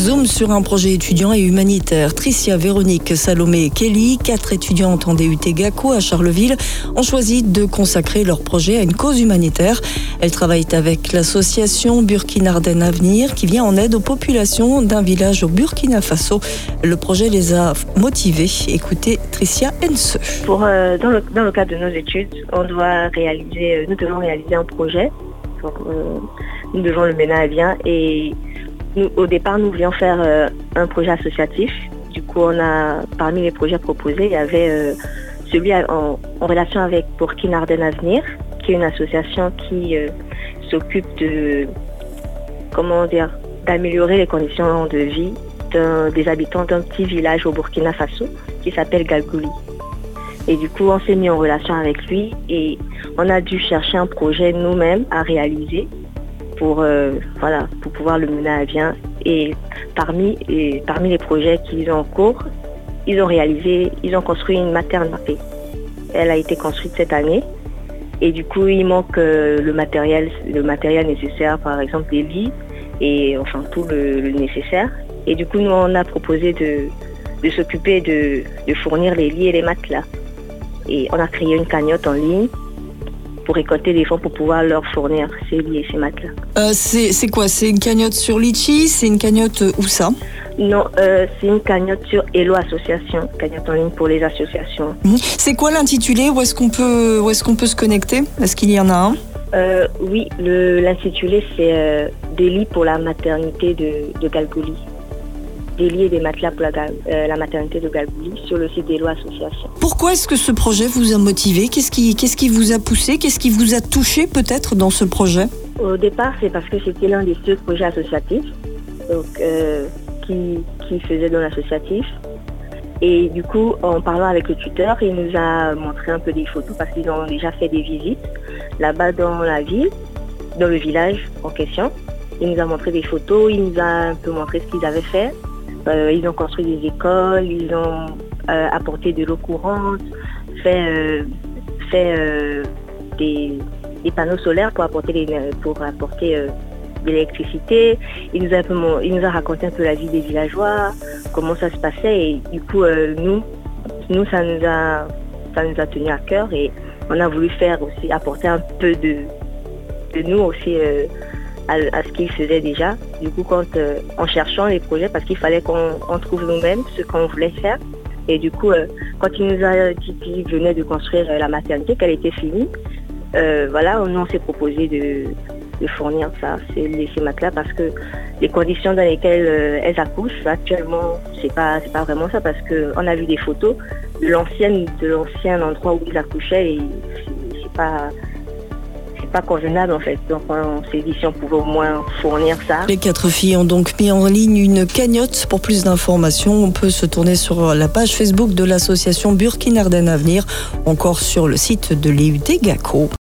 Zoom sur un projet étudiant et humanitaire. Tricia, Véronique, Salomé et Kelly, quatre étudiantes en DUT GACO à Charleville, ont choisi de consacrer leur projet à une cause humanitaire. Elles travaillent avec l'association Burkina Ardennes Avenir qui vient en aide aux populations d'un village au Burkina Faso. Le projet les a motivées. Écoutez Tricia Ense. Pour, euh, dans, le, cadre de nos études, on doit réaliser, euh, nous devons réaliser un projet. Euh, nous devons le mener à bien et au départ, nous voulions faire euh, un projet associatif. Du coup, on a, parmi les projets proposés, il y avait euh, celui en, relation avec Burkina Ardennes Avenir, qui est une association qui euh, s'occupe de, comment dire, d'améliorer les conditions de vie des habitants d'un petit village au Burkina Faso qui s'appelle Galgouli. Et du coup, on s'est mis en relation avec lui et on a dû chercher un projet nous-mêmes à réaliser pour, euh, voilà, pour pouvoir le mener à bien. Et parmi, et parmi les projets qu'ils ont en cours, ils ont réalisé, ils ont construit une maternité. Elle a été construite cette année. Et du coup, il manque euh, le matériel, le matériel nécessaire, par exemple des lits et enfin tout le, le nécessaire. Et du coup, nous, on a proposé de, de s'occuper de, de fournir les lits et les matelas. Et on a créé une cagnotte en ligne pour récolter des fonds pour pouvoir leur fournir ces lits et ces matelas. Euh, c'est quoi? C'est une cagnotte sur Litchi? C'est une cagnotte où ça? Non, euh, c'est une cagnotte sur Hello Association, cagnotte en ligne pour les associations. Mmh. C'est quoi l'intitulé? Où est-ce qu'on peut, où est qu'on peut se connecter? Est-ce qu'il y en a un? Euh, Oui, l'intitulé c'est euh, Des lits pour la maternité de, de Galgoli des lits et des matelas pour la, euh, la maternité de Galgouli sur le site des lois associations. Pourquoi est-ce que ce projet vous a motivé? Qu'est-ce qui, qu'est-ce qui vous a poussé? Qu'est-ce qui vous a touché peut-être dans ce projet? Au départ, c'est parce que c'était l'un des seuls projets associatifs donc, euh, qui, qui faisait dans l'associatif. Et du coup, en parlant avec le tuteur, il nous a montré un peu des photos parce qu'ils ont déjà fait des visites là-bas dans la ville, dans le village en question. Il nous a montré des photos, il nous a un peu montré ce qu'ils avaient fait. Euh, ils ont construit des écoles, ils ont euh, apporté de l'eau courante, fait, euh, fait des, panneaux solaires pour apporter, pour apporter de l'électricité. Il nous, a, nous raconté un peu la vie des villageois, comment ça se passait. Et du coup, nous, nous ça, nous a, ça nous a tenu à cœur et on a voulu faire aussi, apporter un peu de, de nous aussi à, à, ce qu'ils faisaient déjà. Du coup, quand, euh, en cherchant les projets, parce qu'il fallait qu'on trouve nous-mêmes ce qu'on voulait faire. Et du coup, euh, quand il nous a dit qu'il venait de construire la maternité, qu'elle était finie, euh, voilà, nous on s'est proposé de, fournir ça, ces, matelas, parce que les conditions dans lesquelles euh, elles accouchent actuellement, c'est pas pas vraiment ça, parce que on a vu des photos de de l'ancien endroit où ils accouchaient et c'est pas pas convenable en fait. Donc on s'est on au moins fournir ça. Les quatre filles ont donc mis en ligne une cagnotte. Pour plus d'informations, on peut se tourner sur la page Facebook de l'association Burkina Ardennes Avenir, encore sur le site de l'EUT GACO.